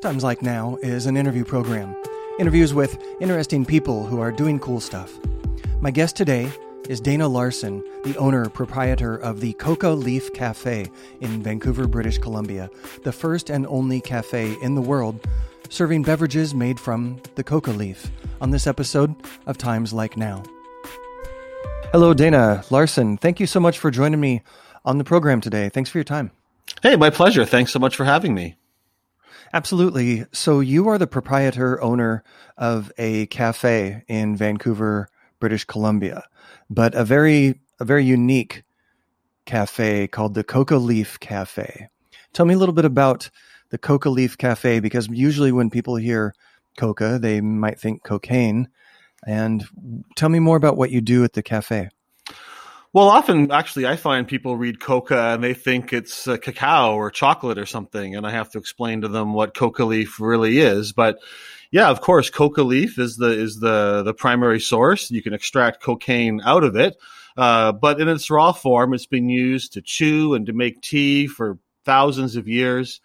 Times Like Now is an interview program. Interviews with interesting people who are doing cool stuff. My guest today is Dana Larsen, the owner proprietor of the Coca Leaf Cafe in Vancouver, British Columbia, the first and only cafe in the world serving beverages made from the coca leaf on this episode of Times Like Now. Hello, Dana Larsen. Thank you so much for joining me on the program today. Thanks for your time. Hey, my pleasure. Thanks so much for having me. Absolutely. So you are the proprietor owner of a cafe in Vancouver, British Columbia, but a very a very unique cafe called the Coca Leaf Cafe. Tell me a little bit about the Coca Leaf Cafe because usually when people hear coca, they might think cocaine. And tell me more about what you do at the cafe. Well, often, actually, I find people read coca and they think it's uh, cacao or chocolate or something, and I have to explain to them what coca leaf really is. But yeah, of course, coca leaf is the is the the primary source. You can extract cocaine out of it, uh, but in its raw form, it's been used to chew and to make tea for thousands of years.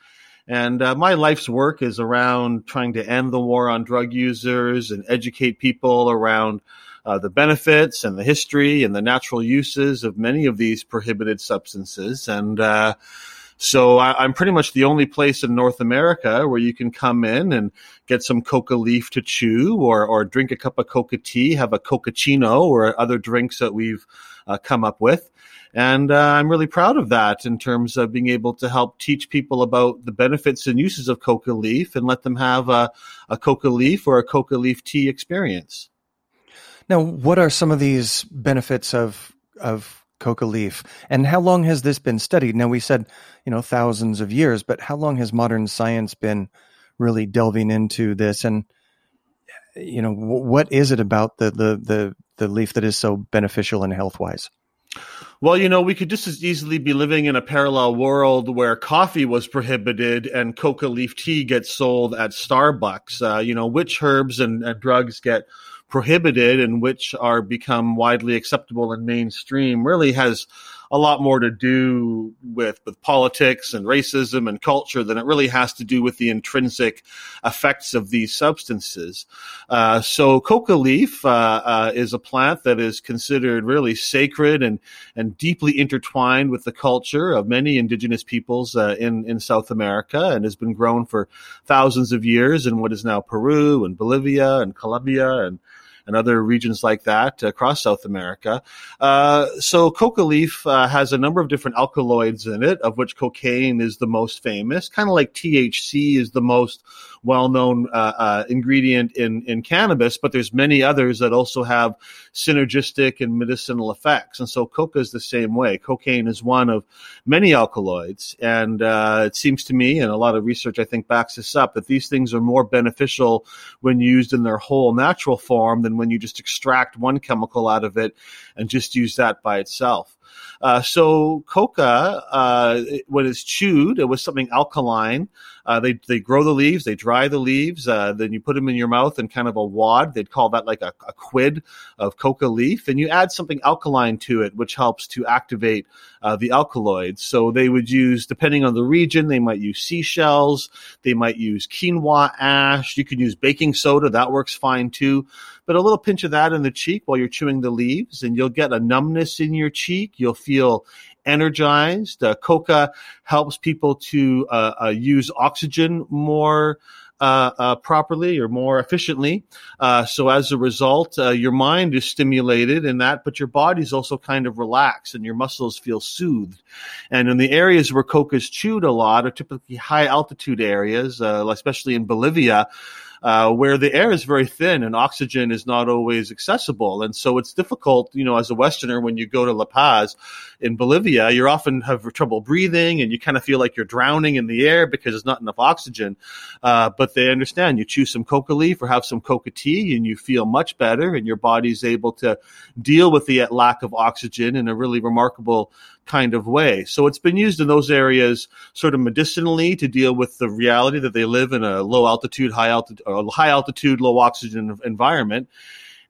And uh, my life's work is around trying to end the war on drug users and educate people around uh, the benefits and the history and the natural uses of many of these prohibited substances. And uh, so I, am pretty much the only place in North America where you can come in and get some coca leaf to chew or, or drink a cup of coca tea, have a cocaccino or other drinks that we've uh, come up with. And uh, I'm really proud of that in terms of being able to help teach people about the benefits and uses of coca leaf and let them have a, a coca leaf or a coca leaf tea experience. Now, what are some of these benefits of of coca leaf, and how long has this been studied? Now, we said you know thousands of years, but how long has modern science been really delving into this? And you know, what is it about the the the the leaf that is so beneficial and health wise? Well, you know, we could just as easily be living in a parallel world where coffee was prohibited and coca leaf tea gets sold at Starbucks. Uh, you know, which herbs and, and drugs get prohibited and which are become widely acceptable and mainstream really has a lot more to do with with politics and racism and culture than it really has to do with the intrinsic effects of these substances. Uh, so coca leaf uh, uh, is a plant that is considered really sacred and and deeply intertwined with the culture of many indigenous peoples uh, in in South America and has been grown for thousands of years in what is now Peru and Bolivia and Colombia and and other regions like that across South America. Uh, so coca leaf uh, has a number of different alkaloids in it, of which cocaine is the most famous, kind of like THC is the most well-known uh, uh, ingredient in, in cannabis, but there's many others that also have synergistic and medicinal effects. And so coca is the same way. Cocaine is one of many alkaloids. And uh, it seems to me, and a lot of research I think backs this up, that these things are more beneficial when used in their whole natural form than when you just extract one chemical out of it and just use that by itself. Uh, so coca, uh, when it's chewed, it was something alkaline. Uh, they they grow the leaves, they dry the leaves, uh, then you put them in your mouth in kind of a wad. They'd call that like a, a, quid of coca leaf, and you add something alkaline to it, which helps to activate uh, the alkaloids. So they would use, depending on the region, they might use seashells, they might use quinoa ash. You can use baking soda, that works fine too. But a little pinch of that in the cheek while you're chewing the leaves, and you'll get a numbness in your cheek. You'll feel energized. Uh, coca helps people to uh, uh, use oxygen more. Uh, uh, properly or more efficiently. Uh, so as a result, your mind is stimulated in that, but your body's also kind of relaxed and your muscles feel soothed. And in the areas where coca is chewed a lot are typically high altitude areas, especially in Bolivia uh, where the air is very thin and oxygen is not always accessible. And so it's difficult, you know, as a Westerner, when you go to La Paz in Bolivia, you often have trouble breathing and you kind of feel like you're drowning in the air because there's not enough oxygen. Uh, but they understand you choose some coca leaf or have some coca tea and you feel much better and your body's able to deal with the lack of oxygen in a really remarkable kind of way. So it's been used in those areas sort of medicinally to deal with the reality that they live in a low altitude, high altitude, high altitude, low oxygen environment.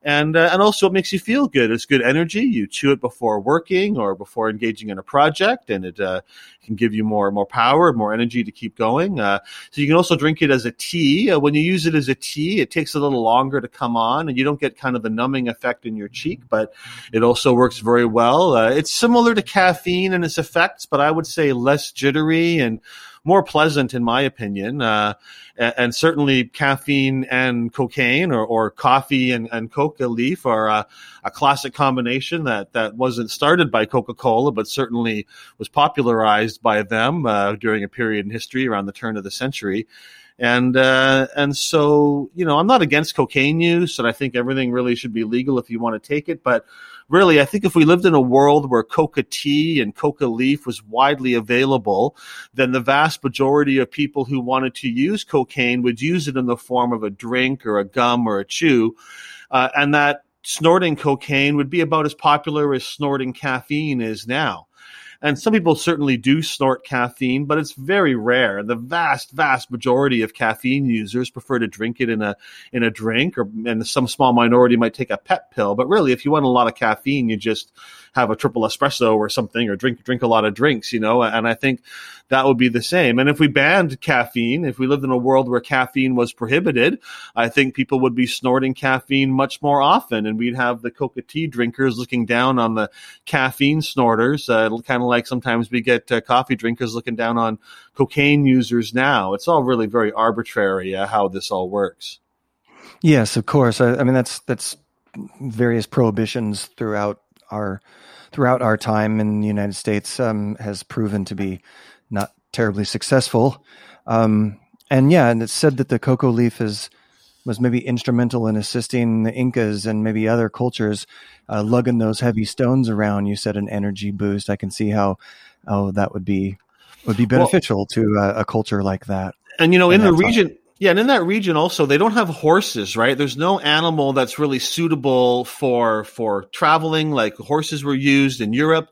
And uh, and also it makes you feel good. It's good energy. You chew it before working or before engaging in a project, and it uh, can give you more more power, more energy to keep going. Uh, so you can also drink it as a tea. Uh, when you use it as a tea, it takes a little longer to come on, and you don't get kind of the numbing effect in your cheek, but it also works very well. Uh, it's similar to caffeine in its effects, but I would say less jittery and more pleasant, in my opinion. Uh, and, certainly caffeine and cocaine or, or coffee and, and coca leaf are a, a, classic combination that, that wasn't started by Coca-Cola, but certainly was popularized by them uh, during a period in history around the turn of the century and uh, and so you know I'm not against cocaine use, and I think everything really should be legal if you want to take it. But really, I think if we lived in a world where coca tea and coca leaf was widely available, then the vast majority of people who wanted to use cocaine would use it in the form of a drink or a gum or a chew, uh, and that snorting cocaine would be about as popular as snorting caffeine is now. And some people certainly do snort caffeine, but it's very rare. The vast, vast majority of caffeine users prefer to drink it in a in a drink, or and some small minority might take a pet pill. But really, if you want a lot of caffeine, you just have a triple espresso or something, or drink drink a lot of drinks, you know. And I think that would be the same. And if we banned caffeine, if we lived in a world where caffeine was prohibited, I think people would be snorting caffeine much more often, and we'd have the coca tea drinkers looking down on the caffeine snorters, uh, kind of like sometimes we get uh, coffee drinkers looking down on cocaine users now. It's all really very arbitrary uh, how this all works. Yes, of course. I, I mean, that's that's various prohibitions throughout our throughout our time in the United States um, has proven to be not terribly successful. Um, and yeah, and it's said that the cocoa leaf is was maybe instrumental in assisting the Incas and maybe other cultures uh, lugging those heavy stones around. You said an energy boost. I can see how oh that would be would be beneficial well, to uh, a culture like that. And you know, in the region. Yeah, and in that region also, they don't have horses, right? There's no animal that's really suitable for for traveling like horses were used in Europe.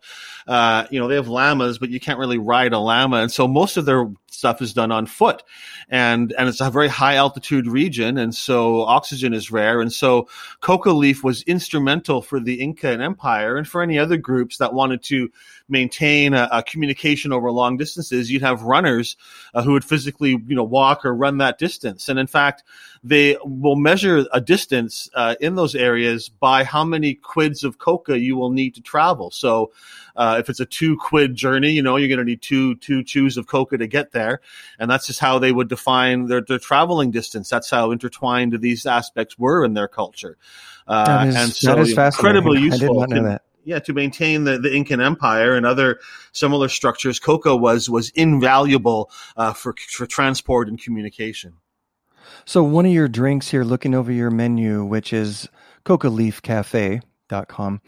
Uh, you know, they have llamas, but you can't really ride a llama, and so most of their stuff is done on foot, and and it's a very high altitude region, and so oxygen is rare, and so coca leaf was instrumental for the Inca and Empire, and for any other groups that wanted to maintain a, a communication over long distances. You'd have runners uh, who would physically, you know, walk or run that distance, and in fact, they will measure a distance uh, in those areas by how many quids of coca you will need to travel. So uh, if it's a two quid journey, you know, you're going to need two, two chews of coca to get there. And that's just how they would define their, their traveling distance. That's how intertwined these aspects were in their culture. Uh, is, and so incredibly useful. To, yeah, to maintain the, the Incan Empire and other similar structures, coca was was invaluable uh, for for transport and communication. So one of your drinks here, looking over your menu, which is Coca Leaf Cafe.com,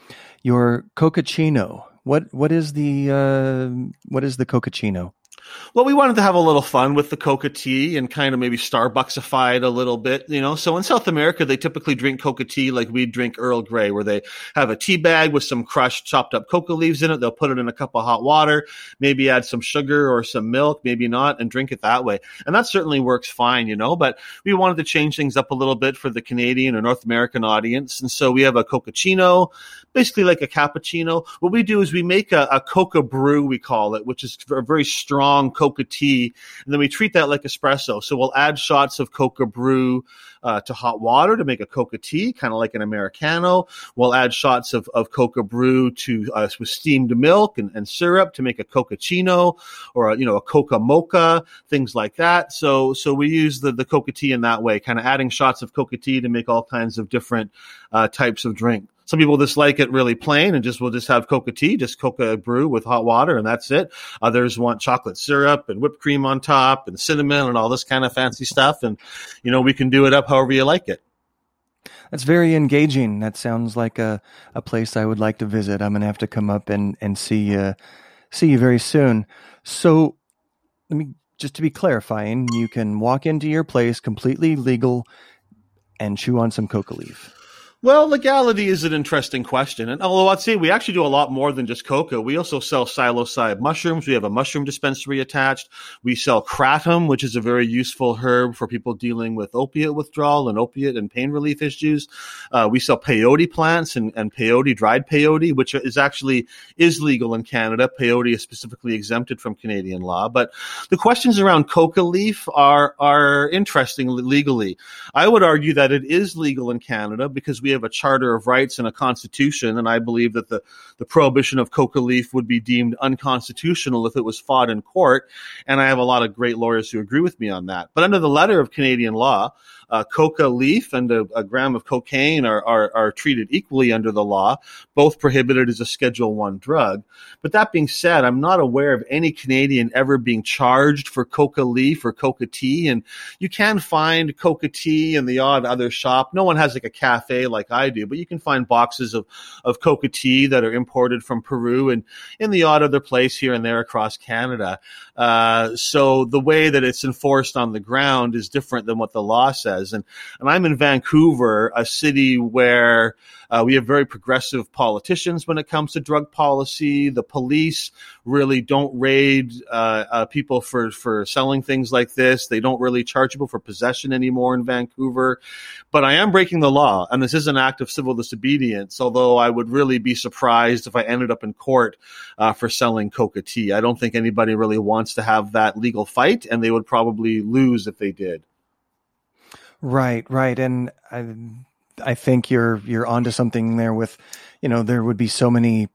your Cocaccino. What what is the uh, what is the Cocaccino? Well, we wanted to have a little fun with the coca tea and kind of maybe Starbucksified a little bit, you know. So in South America, they typically drink coca tea like we drink Earl Grey, where they have a tea bag with some crushed, chopped up coca leaves in it. They'll put it in a cup of hot water, maybe add some sugar or some milk, maybe not, and drink it that way. And that certainly works fine, you know. But we wanted to change things up a little bit for the Canadian or North American audience, and so we have a cocaccino, basically like a cappuccino. What we do is we make a, a coca brew, we call it, which is a very strong coca tea, and then we treat that like espresso. So we'll add shots of coca brew uh, to hot water to make a coca tea, kind of like an americano. We'll add shots of, of coca brew to uh, with steamed milk and, and syrup to make a cocaccino or a, you know a coca mocha, things like that. So so we use the the coca tea in that way, kind of adding shots of coca tea to make all kinds of different uh, types of drink. Some people just like it really plain and just will just have coca tea, just coca brew with hot water, and that's it. Others want chocolate syrup and whipped cream on top and cinnamon and all this kind of fancy stuff. And you know, we can do it up however you like it. That's very engaging. That sounds like a, a place I would like to visit. I'm gonna have to come up and and see you see you very soon. So let me just to be clarifying, you can walk into your place completely legal and chew on some coca leaf. Well, legality is an interesting question. And although I'd say we actually do a lot more than just coca, we also sell psilocybe mushrooms. We have a mushroom dispensary attached. We sell kratom, which is a very useful herb for people dealing with opiate withdrawal and opiate and pain relief issues. Uh, we sell peyote plants and, and peyote, dried peyote, which is actually is legal in Canada. Peyote is specifically exempted from Canadian law. But the questions around coca leaf are, are interesting legally. I would argue that it is legal in Canada because we have a Charter of Rights and a Constitution, and I believe that the, the prohibition of coca leaf would be deemed unconstitutional if it was fought in court. And I have a lot of great lawyers who agree with me on that. But under the letter of Canadian law, uh, coca leaf and a, a gram of cocaine are, are, are, treated equally under the law, both prohibited as a Schedule One drug. But that being said, I'm not aware of any Canadian ever being charged for coca leaf or coca tea. And you can find coca tea in the odd other shop. No one has like a cafe like I do, but you can find boxes of, of coca tea that are imported from Peru and in the odd other place here and there across Canada. Uh, so the way that it's enforced on the ground is different than what the law says. And, and I'm in Vancouver, a city where uh, we have very progressive politicians when it comes to drug policy. The police really don't raid uh, uh, people for, for selling things like this. They don't really charge people for possession anymore in Vancouver. But I am breaking the law, and this is an act of civil disobedience, although I would really be surprised if I ended up in court uh, for selling coca tea. I don't think anybody really wants to have that legal fight, and they would probably lose if they did. Right, right, and I, I think you're you're onto something there. With, you know, there would be so many,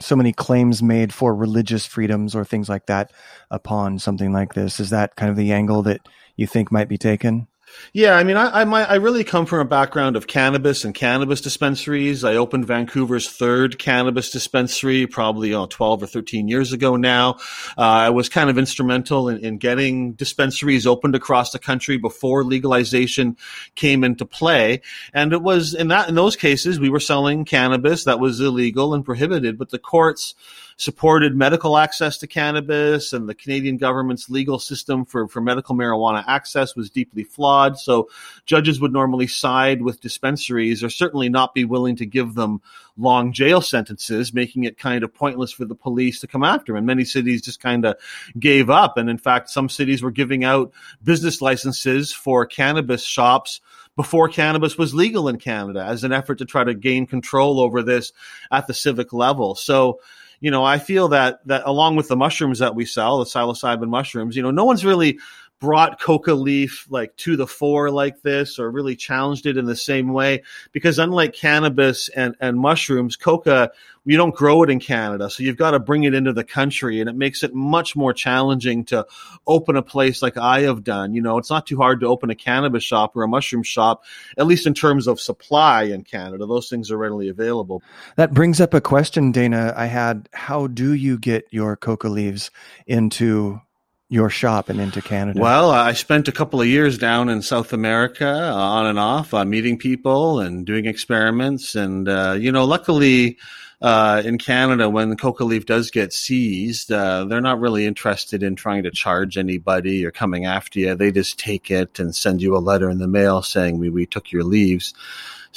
so many claims made for religious freedoms or things like that upon something like this. Is that kind of the angle that you think might be taken? Yeah, I mean, I, I, I really come from a background of cannabis and cannabis dispensaries. I opened Vancouver's third cannabis dispensary probably oh, 12 or 13 years ago now. Uh, I was kind of instrumental in, in, getting dispensaries opened across the country before legalization came into play. And it was in that, in those cases, we were selling cannabis that was illegal and prohibited, but the courts, supported medical access to cannabis, and the Canadian government's legal system for, for medical marijuana access was deeply flawed. So judges would normally side with dispensaries or certainly not be willing to give them long jail sentences, making it kind of pointless for the police to come after them. And many cities just kind of gave up. And in fact, some cities were giving out business licenses for cannabis shops before cannabis was legal in Canada as an effort to try to gain control over this at the civic level. So, you know, I feel that that along with the mushrooms that we sell, the psilocybin mushrooms, you know, no one's really brought coca leaf like to the fore like this or really challenged it in the same way. Because unlike cannabis and, and mushrooms coca we don't grow it in canada. So you've got to bring it into the country and it makes it much more challenging to open a place like i have done. You know it's not too hard to open a cannabis shop or a mushroom shop at least in terms of supply in canada. Those things are readily available. That brings up a question dana i had. How do you get your coca leaves into your shop and into Canada? Well, I spent a couple of years down in South America uh, on and off, uh, meeting people and doing experiments. And, uh, you know, luckily, uh, in Canada, when coca leaf does get seized, uh, they're not really interested in trying to charge anybody or coming after you. They just take it and send you a letter in the mail saying, we, we took your leaves.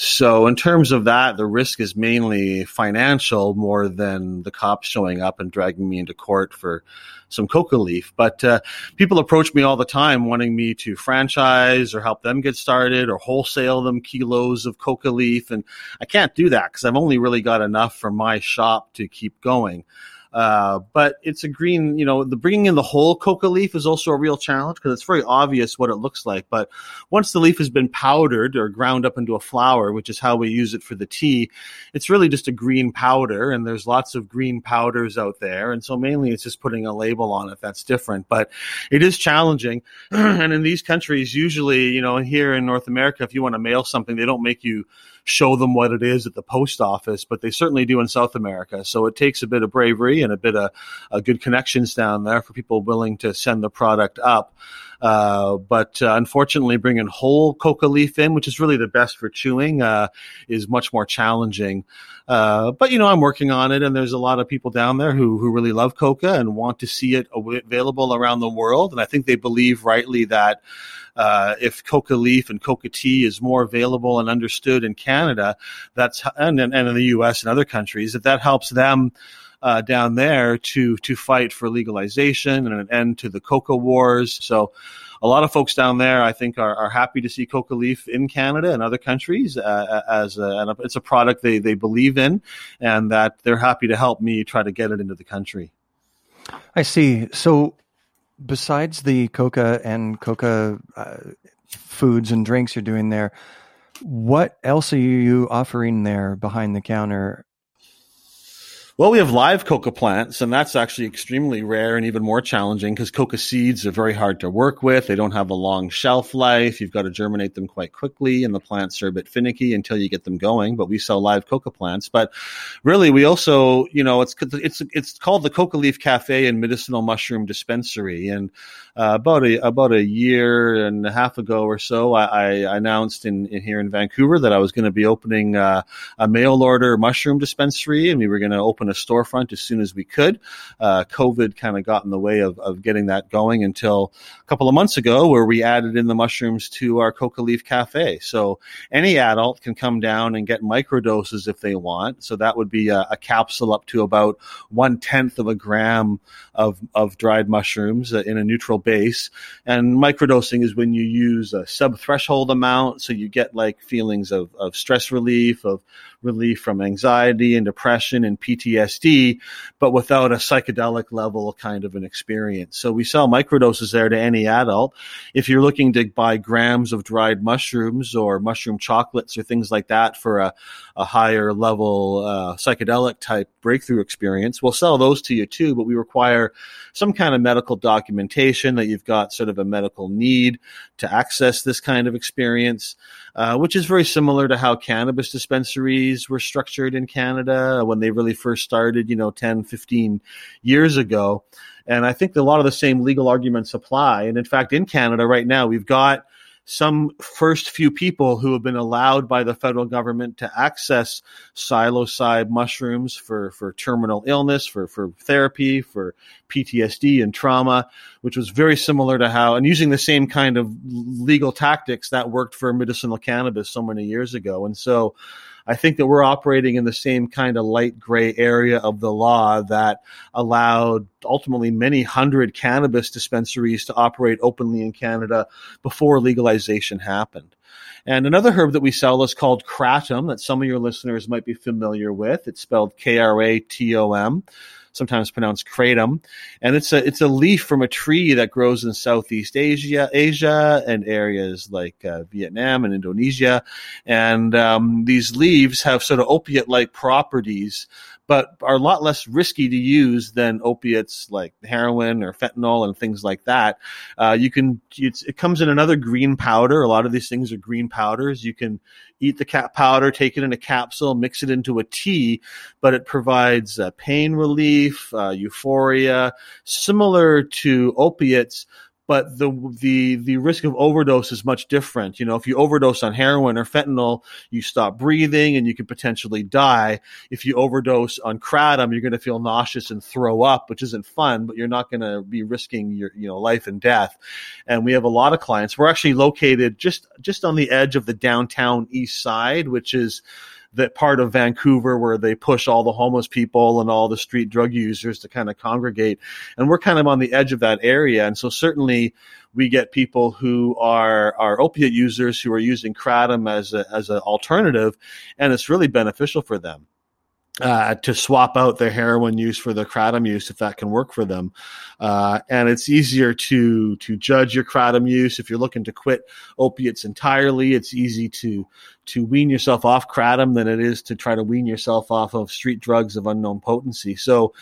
So in terms of that, the risk is mainly financial more than the cops showing up and dragging me into court for some coca leaf. But uh, people approach me all the time wanting me to franchise or help them get started or wholesale them kilos of coca leaf, and I can't do that because I've only really got enough for my shop to keep going. Uh, but it's a green, you know, the bringing in the whole coca leaf is also a real challenge because it's very obvious what it looks like. But once the leaf has been powdered or ground up into a flour, which is how we use it for the tea, it's really just a green powder. And there's lots of green powders out there. And so mainly it's just putting a label on it that's different. But it is challenging. and in these countries, usually, you know, here in North America, if you want to mail something, they don't make you show them what it is at the post office, but they certainly do in South America. So it takes a bit of bravery and a bit of uh, good connections down there for people willing to send the product up. Uh, but uh, unfortunately, bringing whole coca leaf in, which is really the best for chewing, uh, is much more challenging. Uh, but you know, I'm working on it, and there's a lot of people down there who who really love coca and want to see it available around the world. And I think they believe rightly that. Uh, if coca leaf and coca tea is more available and understood in Canada, that's and, and in the U.S. and other countries, that that helps them uh, down there to to fight for legalization and an end to the coca wars. So a lot of folks down there, I think, are, are happy to see coca leaf in Canada and other countries uh, as a, it's a product they, they believe in, and that they're happy to help me try to get it into the country. I see. So, besides the coca and coca uh, foods and drinks you're doing there, what else are you offering there behind the counter well, we have live coca plants, and that's actually extremely rare and even more challenging because coca seeds are very hard to work with. They don't have a long shelf life. You've got to germinate them quite quickly, and the plants are a bit finicky until you get them going. But we sell live coca plants. But really, we also, you know, it's it's it's called the Coca Leaf Cafe and Medicinal Mushroom Dispensary, and uh, about a about a year and a half ago or so, I, I announced in, in, here in Vancouver that I was going to be opening uh, a mail order mushroom dispensary, and we were going to open a storefront as soon as we could. Uh, COVID kind of got in the way of, of getting that going until a couple of months ago, where we added in the mushrooms to our Coca Leaf Cafe. So any adult can come down and get microdoses if they want. So that would be a, a capsule up to about one tenth of a gram of of dried mushrooms in a neutral base. And microdosing is when you use a sub threshold amount. So you get like feelings of, of stress relief, of relief from anxiety and depression and PTSD, but without a psychedelic level kind of an experience. So we sell microdoses there to any adult. If you're looking to buy grams of dried mushrooms or mushroom chocolates or things like that for a, a higher level uh, psychedelic type breakthrough experience, we'll sell those to you too, but we require some kind of medical documentation that you've got sort of a medical need to access this kind of experience, uh, which is very similar to how cannabis dispensaries were structured in Canada when they really first started, you know, 10, 15 years ago. And I think a lot of the same legal arguments apply. And in fact, in Canada right now, we've got some first few people who have been allowed by the federal government to access psilocybe mushrooms for, for terminal illness, for, for therapy, for PTSD and trauma, which was very similar to how, and using the same kind of legal tactics that worked for medicinal cannabis so many years ago. And so, I think that we're operating in the same kind of light gray area of the law that allowed ultimately many hundred cannabis dispensaries to operate openly in Canada before legalization happened. And another herb that we sell is called kratom that some of your listeners might be familiar with. It's spelled K R A T O M sometimes pronounced kratom, and it's a it's a leaf from a tree that grows in Southeast Asia, Asia, and areas like uh, Vietnam and Indonesia. And um, these leaves have sort of opiate-like properties, but are a lot less risky to use than opiates like heroin or fentanyl and things like that. Uh, you can, it comes in another green powder. A lot of these things are green powders. You can eat the cap powder, take it in a capsule, mix it into a tea, but it provides uh, pain relief, uh, euphoria, similar to opiates, but the the the risk of overdose is much different. You know, if you overdose on heroin or fentanyl, you stop breathing and you could potentially die. If you overdose on kratom, you're going to feel nauseous and throw up, which isn't fun, but you're not going to be risking your you know life and death. And we have a lot of clients. We're actually located just just on the edge of the downtown east side, which is that part of Vancouver where they push all the homeless people and all the street drug users to kind of congregate. And we're kind of on the edge of that area. And so certainly we get people who are, are opiate users who are using kratom as a, as an alternative. And it's really beneficial for them uh, to swap out their heroin use for the kratom use if that can work for them. Uh, and it's easier to to judge your kratom use if you're looking to quit opiates entirely. It's easy to to wean yourself off kratom than it is to try to wean yourself off of street drugs of unknown potency. So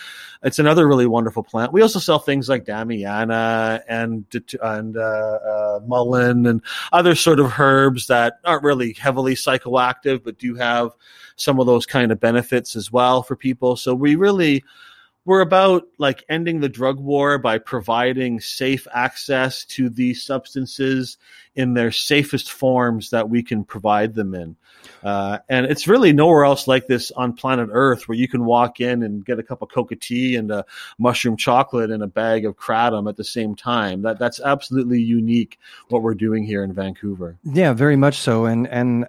it's another really wonderful plant. We also sell things like Damiana and and uh, uh, mullein and other sort of herbs that aren't really heavily psychoactive but do have some of those kind of benefits as well for people. So we really we're about like ending the drug war by providing safe access to these substances in their safest forms that we can provide them in. Uh, and it's really nowhere else like this on planet Earth where you can walk in and get a cup of coca tea and a mushroom chocolate and a bag of kratom at the same time. That that's absolutely unique what we're doing here in Vancouver. Yeah, very much so. And and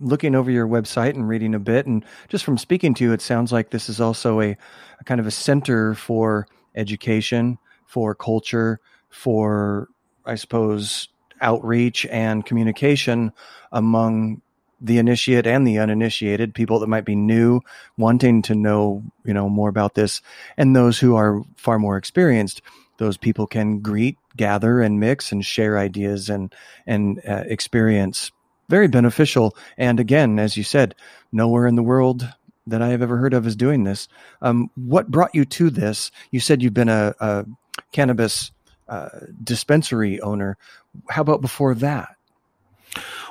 looking over your website and reading a bit, and just from speaking to you, it sounds like this is also a, a kind of a center for education, for culture, for I suppose outreach and communication among the initiate and the uninitiated, people that might be new, wanting to know, you know, more about this, and those who are far more experienced. Those people can greet, gather, and mix and share ideas and and uh, experience very beneficial. And again, as you said, nowhere in the world that I have ever heard of is doing this. Um, what brought you to this? You said you've been a, a cannabis uh, dispensary owner. How about before that?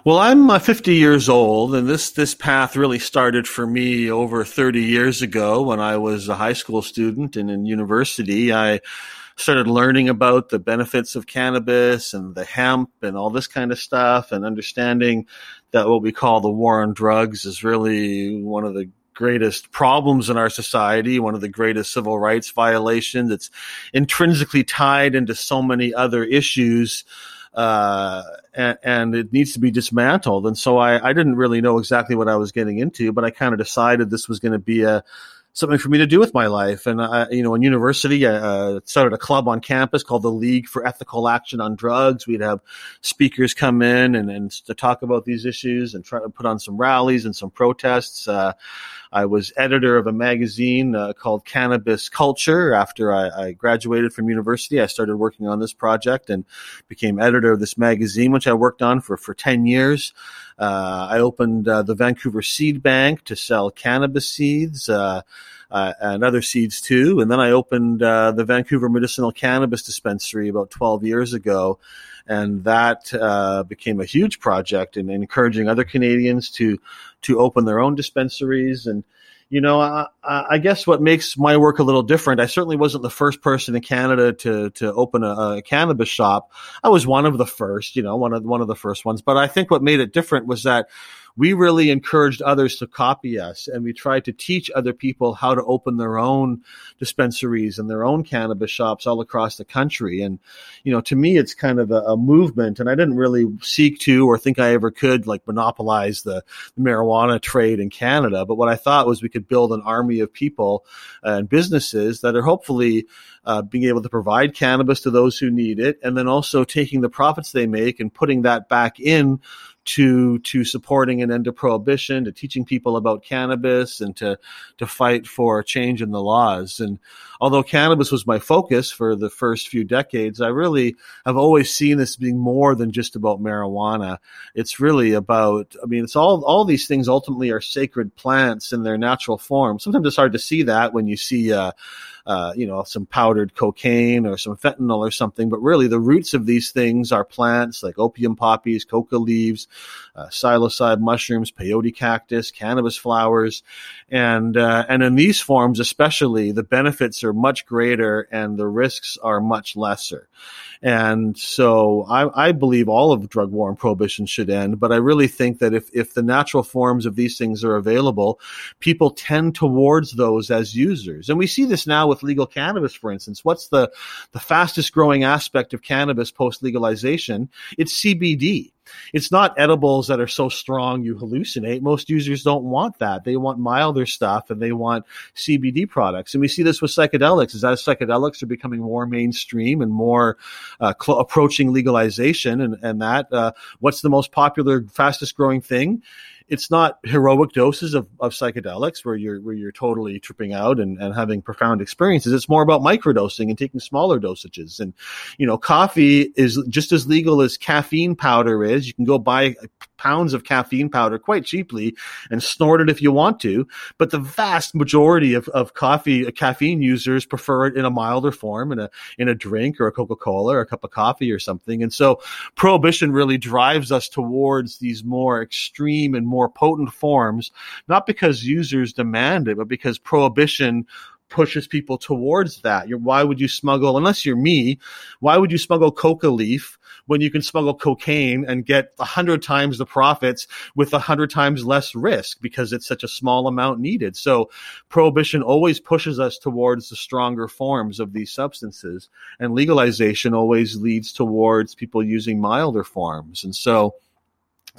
Well, I'm uh, 50 years old, and this this path really started for me over 30 years ago when I was a high school student and in university. I started learning about the benefits of cannabis and the hemp and all this kind of stuff and understanding that what we call the war on drugs is really one of the greatest problems in our society, one of the greatest civil rights violations. It's intrinsically tied into so many other issues. Uh, and, and, it needs to be dismantled. And so I, I didn't really know exactly what I was getting into, but I kind of decided this was going to be a, something for me to do with my life. And I, you know, in university, I uh, started a club on campus called the League for Ethical Action on Drugs. We'd have speakers come in and, and to talk about these issues and try to put on some rallies and some protests. Uh, I was editor of a magazine uh, called Cannabis Culture. After I, I, graduated from university, I started working on this project and became editor of this magazine, which I worked on for, for 10 years. Uh, I opened uh, the Vancouver Seed Bank to sell cannabis seeds. Uh, uh, and other seeds too. And then I opened uh, the Vancouver Medicinal Cannabis Dispensary about 12 years ago. And that uh, became a huge project in encouraging other Canadians to to open their own dispensaries. And you know, I, I, guess what makes my work a little different. I certainly wasn't the first person in Canada to to open a, a, cannabis shop. I was one of the first, you know, one of one of the first ones. But I think what made it different was that we really encouraged others to copy us and we tried to teach other people how to open their own dispensaries and their own cannabis shops all across the country. And, you know, to me, it's kind of a, a movement and I didn't really seek to or think I ever could like monopolize the, the marijuana trade in Canada. But what I thought was we could build an army of people and businesses that are hopefully uh, being able to provide cannabis to those who need it, and then also taking the profits they make and putting that back in to to supporting an end to prohibition, to teaching people about cannabis, and to to fight for change in the laws. And although cannabis was my focus for the first few decades, I really have always seen this being more than just about marijuana. It's really about, I mean, it's all all these things ultimately are sacred plants in their natural form. Sometimes it's hard to see that when you see. Uh, uh, you know, some powdered cocaine or some fentanyl or something. But really, the roots of these things are plants like opium poppies, coca leaves, uh, psilocybe mushrooms, peyote cactus, cannabis flowers, and uh, and in these forms, especially, the benefits are much greater and the risks are much lesser. And so I, I, believe all of drug war and prohibition should end. But I really think that if, if the natural forms of these things are available, people tend towards those as users. And we see this now with legal cannabis, for instance. What's the, the fastest growing aspect of cannabis post legalization? It's CBD. It's not edibles that are so strong you hallucinate. Most users don't want that. They want milder stuff and they want CBD products. And we see this with psychedelics. As as psychedelics are becoming more mainstream and more uh, cl- approaching legalization, and and that uh, what's the most popular, fastest growing thing? It's not heroic doses of, of psychedelics where you're where you're totally tripping out and, and having profound experiences. It's more about microdosing and taking smaller dosages. And you know, coffee is just as legal as caffeine powder is. You can go buy pounds of caffeine powder quite cheaply and snort it if you want to. But the vast majority of, of coffee uh, caffeine users prefer it in a milder form in a in a drink or a Coca-Cola or a cup of coffee or something. And so prohibition really drives us towards these more extreme and more potent forms, not because users demand it, but because prohibition pushes people towards that. You're, why would you smuggle, unless you're me, why would you smuggle coca leaf when you can smuggle cocaine and get a hundred times the profits with a hundred times less risk because it's such a small amount needed? So prohibition always pushes us towards the stronger forms of these substances and legalization always leads towards people using milder forms. And so,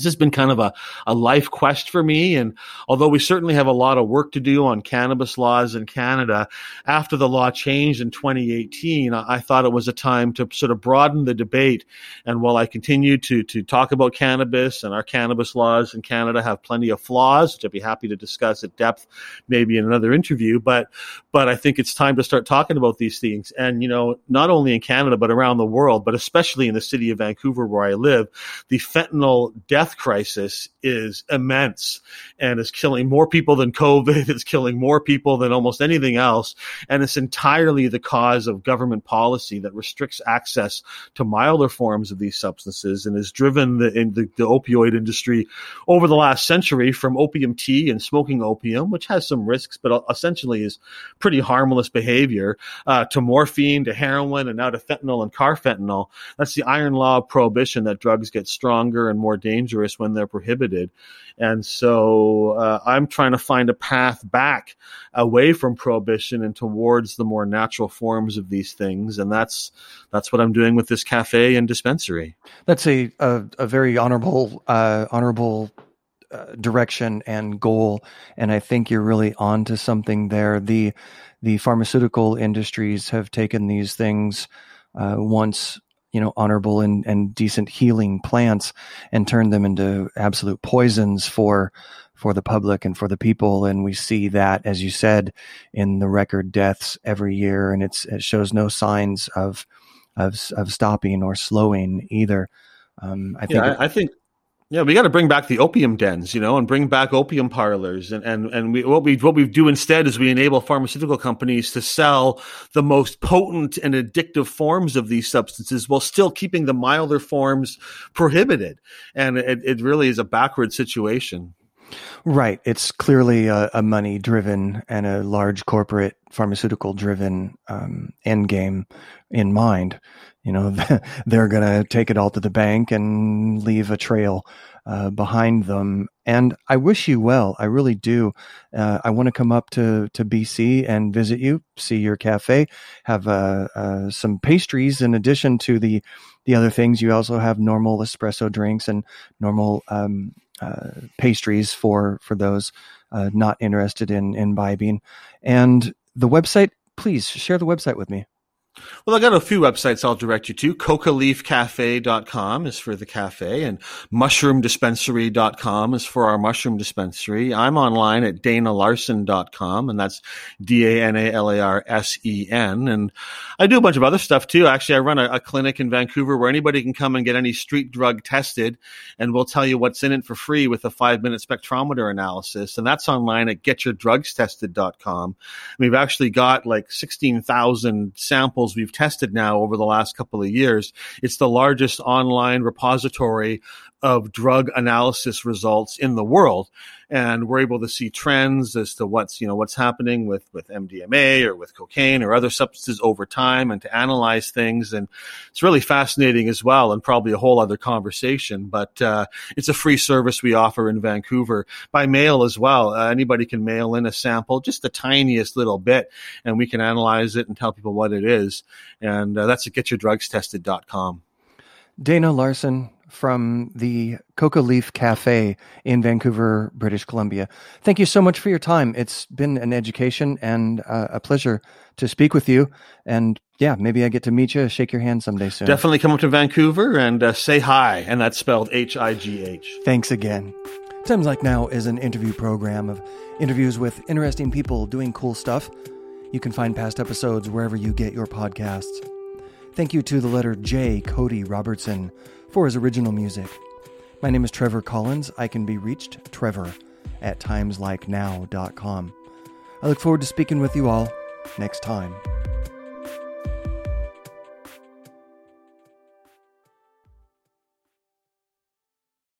this has been kind of a, a life quest for me. And although we certainly have a lot of work to do on cannabis laws in Canada, after the law changed in 2018, I, thought it was a time to sort of broaden the debate. And while I continue to, to talk about cannabis and our cannabis laws in Canada have plenty of flaws, which I'd be happy to discuss at depth maybe in another interview, but, but I think it's time to start talking about these things. And, you know, not only in Canada, but around the world, but especially in the city of Vancouver where I live, the fentanyl death crisis is immense and is killing more people than COVID. It's killing more people than almost anything else. And it's entirely the cause of government policy that restricts access to milder forms of these substances and has driven the, the, the opioid industry over the last century from opium tea and smoking opium, which has some risks, but essentially is pretty harmless behavior, uh, to morphine, to heroin, and now to fentanyl and carfentanil. That's the iron law of prohibition that drugs get stronger and more dangerous dangerous when they're prohibited. And so uh, I'm trying to find a path back away from prohibition and towards the more natural forms of these things. And that's that's what I'm doing with this cafe and dispensary. That's a a, a very honorable uh, honorable uh, direction and goal, and I think you're really on to something there. The the pharmaceutical industries have taken these things uh, once you know honorable and, and decent healing plants and turn them into absolute poisons for for the public and for the people. And we see that as you said in the record deaths every year. And it's it shows no signs of of of stopping or slowing either. Um, I think yeah, I, I think yeah, we got to bring back the opium dens, you know, and bring back opium parlors, and and and we, what we what we do instead is we enable pharmaceutical companies to sell the most potent and addictive forms of these substances while still keeping the milder forms prohibited, and it, it really is a backward situation. Right, it's clearly a, a money driven and a large corporate pharmaceutical driven um, end game in mind. You know they're going to take it all to the bank and leave a trail uh, behind them. And i wish you well. I really do. Uh, i want to come up to, to bc and visit you see your cafe have uh, uh, some pastries in addition to the the other things. You also have normal espresso drinks and normal um, pastries for for those uh, not interested in imbibing and the website please share the website with me well, I got a few websites I'll direct you to. CocaLeafCafe.com is for the cafe and MushroomDispensary.com is for our mushroom dispensary. I'm online at DanaLarsen.com and that's D-A-N-A-L-A-R-S-E-N. And I do a bunch of other stuff too. Actually, I run a, a clinic in Vancouver where anybody can come and get any street drug tested and we'll tell you what's in it for free with a five minute spectrometer analysis. And that's online at GetYourDrugsTested.com. We've actually got like 16,000 samples samples we've tested now over the last couple of years. It's the largest online repository of drug analysis results in the world. And we're able to see trends as to what's, you know, what's happening with, with MDMA or with cocaine or other substances over time and to analyze things. And it's really fascinating as well and probably a whole other conversation, but, uh, it's a free service we offer in Vancouver by mail as well. Uh, anybody can mail in a sample, just the tiniest little bit, and we can analyze it and tell people what it is. And uh, that's at getyourdrugstested.com. Dana Larsen, from the Coca Leaf Cafe in Vancouver, British Columbia. Thank you so much for your time. It's been an education and uh, a pleasure to speak with you. And yeah, maybe I get to meet you, shake your hand someday soon. Definitely come up to Vancouver and uh, say hi. And that's spelled H I G H. Thanks again. Times Like Now is an interview program of interviews with interesting people doing cool stuff. You can find past episodes wherever you get your podcasts. Thank you to the letter J, Cody Robertson for his original music. My name is Trevor Collins. I can be reached, Trevor, at timeslikenow.com. I look forward to speaking with you all next time.